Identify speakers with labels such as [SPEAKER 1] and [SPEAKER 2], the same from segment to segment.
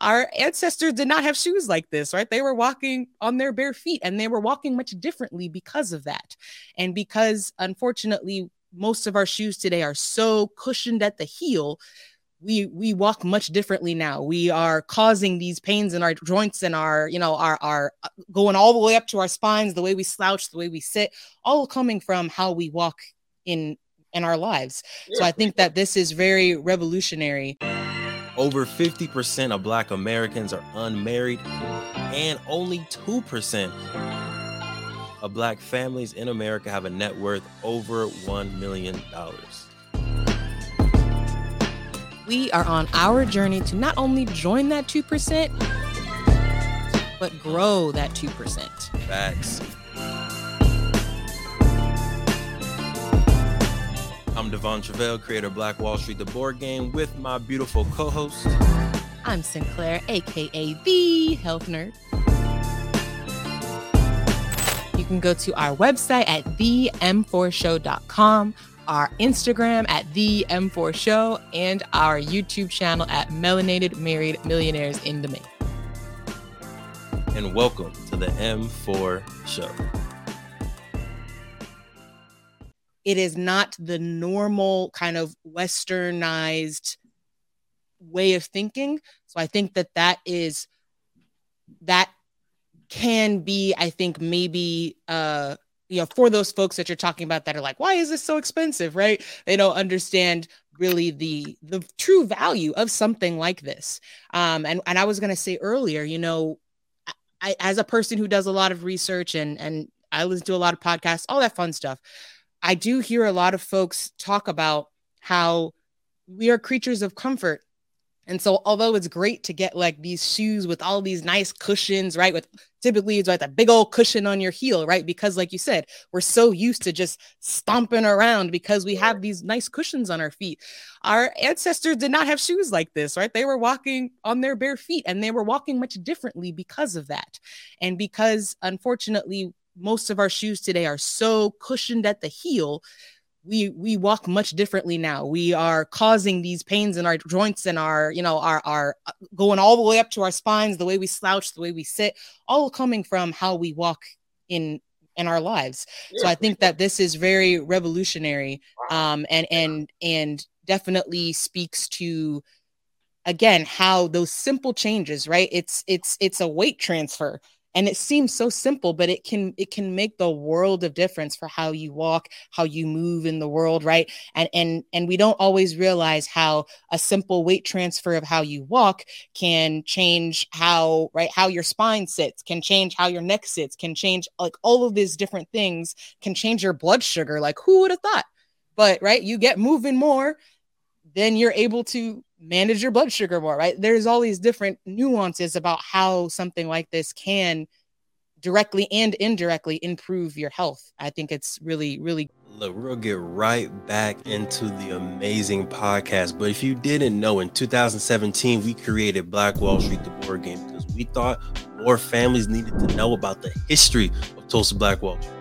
[SPEAKER 1] our ancestors did not have shoes like this, right? They were walking on their bare feet and they were walking much differently because of that. And because unfortunately, most of our shoes today are so cushioned at the heel we we walk much differently now we are causing these pains in our joints and our you know our our uh, going all the way up to our spines the way we slouch the way we sit all coming from how we walk in in our lives yeah. so i think that this is very revolutionary
[SPEAKER 2] over 50% of black americans are unmarried and only 2% of black families in America have a net worth over $1 million.
[SPEAKER 1] We are on our journey to not only join that 2%, but grow that 2%.
[SPEAKER 2] Facts. I'm Devon Travell, creator of Black Wall Street, the board game, with my beautiful co host.
[SPEAKER 1] I'm Sinclair, aka the Health Nerd You can go to our website at them4show.com, our Instagram at the M4Show, and our YouTube channel at Melanated Married Millionaires in the Making.
[SPEAKER 2] And welcome to the M4 Show.
[SPEAKER 1] It is not the normal kind of westernized way of thinking. So I think that that is that can be, I think, maybe uh you know, for those folks that you're talking about that are like, why is this so expensive? Right? They don't understand really the the true value of something like this. Um, and and I was gonna say earlier, you know, I, as a person who does a lot of research and and I listen to a lot of podcasts, all that fun stuff. I do hear a lot of folks talk about how we are creatures of comfort and so, although it's great to get like these shoes with all these nice cushions, right? With typically it's like a big old cushion on your heel, right? Because, like you said, we're so used to just stomping around because we have these nice cushions on our feet. Our ancestors did not have shoes like this, right? They were walking on their bare feet and they were walking much differently because of that. And because, unfortunately, most of our shoes today are so cushioned at the heel we we walk much differently now. We are causing these pains in our joints and our you know our our uh, going all the way up to our spines the way we slouch the way we sit all coming from how we walk in in our lives. Yeah. so i think that this is very revolutionary um and and and definitely speaks to again how those simple changes right? It's it's it's a weight transfer and it seems so simple but it can it can make the world of difference for how you walk how you move in the world right? And and and we don't always realize how a simple weight transfer of how you walk can change how right how your spine sits can change how your neck sits can change like all of these different things can change your blood sugar. Like who would have thought? But right you get moving more then you're able to manage your blood sugar more, right? There's all these different nuances about how something like this can directly and indirectly improve your health. I think it's really, really.
[SPEAKER 2] Look, we'll get right back into the amazing podcast. But if you didn't know, in 2017, we created Black Wall Street, the board game, because we thought more families needed to know about the history of Tulsa Black Wall Street.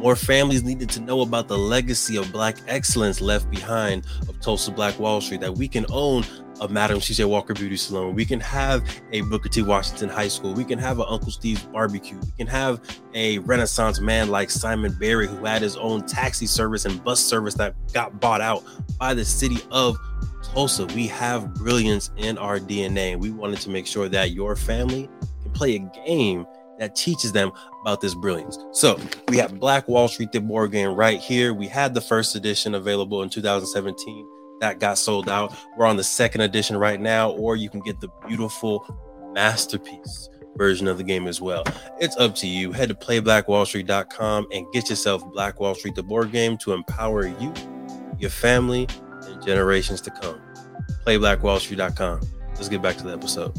[SPEAKER 2] More families needed to know about the legacy of Black excellence left behind of Tulsa Black Wall Street, that we can own a Madam C.J. Walker Beauty Salon. We can have a Booker T. Washington High School. We can have an Uncle Steve's Barbecue. We can have a Renaissance man like Simon Berry, who had his own taxi service and bus service that got bought out by the city of Tulsa. We have brilliance in our DNA. We wanted to make sure that your family can play a game that teaches them about this brilliance. So we have Black Wall Street, the board game right here. We had the first edition available in 2017 that got sold out. We're on the second edition right now, or you can get the beautiful masterpiece version of the game as well. It's up to you. Head to playblackwallstreet.com and get yourself Black Wall Street, the board game, to empower you, your family, and generations to come. Playblackwallstreet.com. Let's get back to the episode.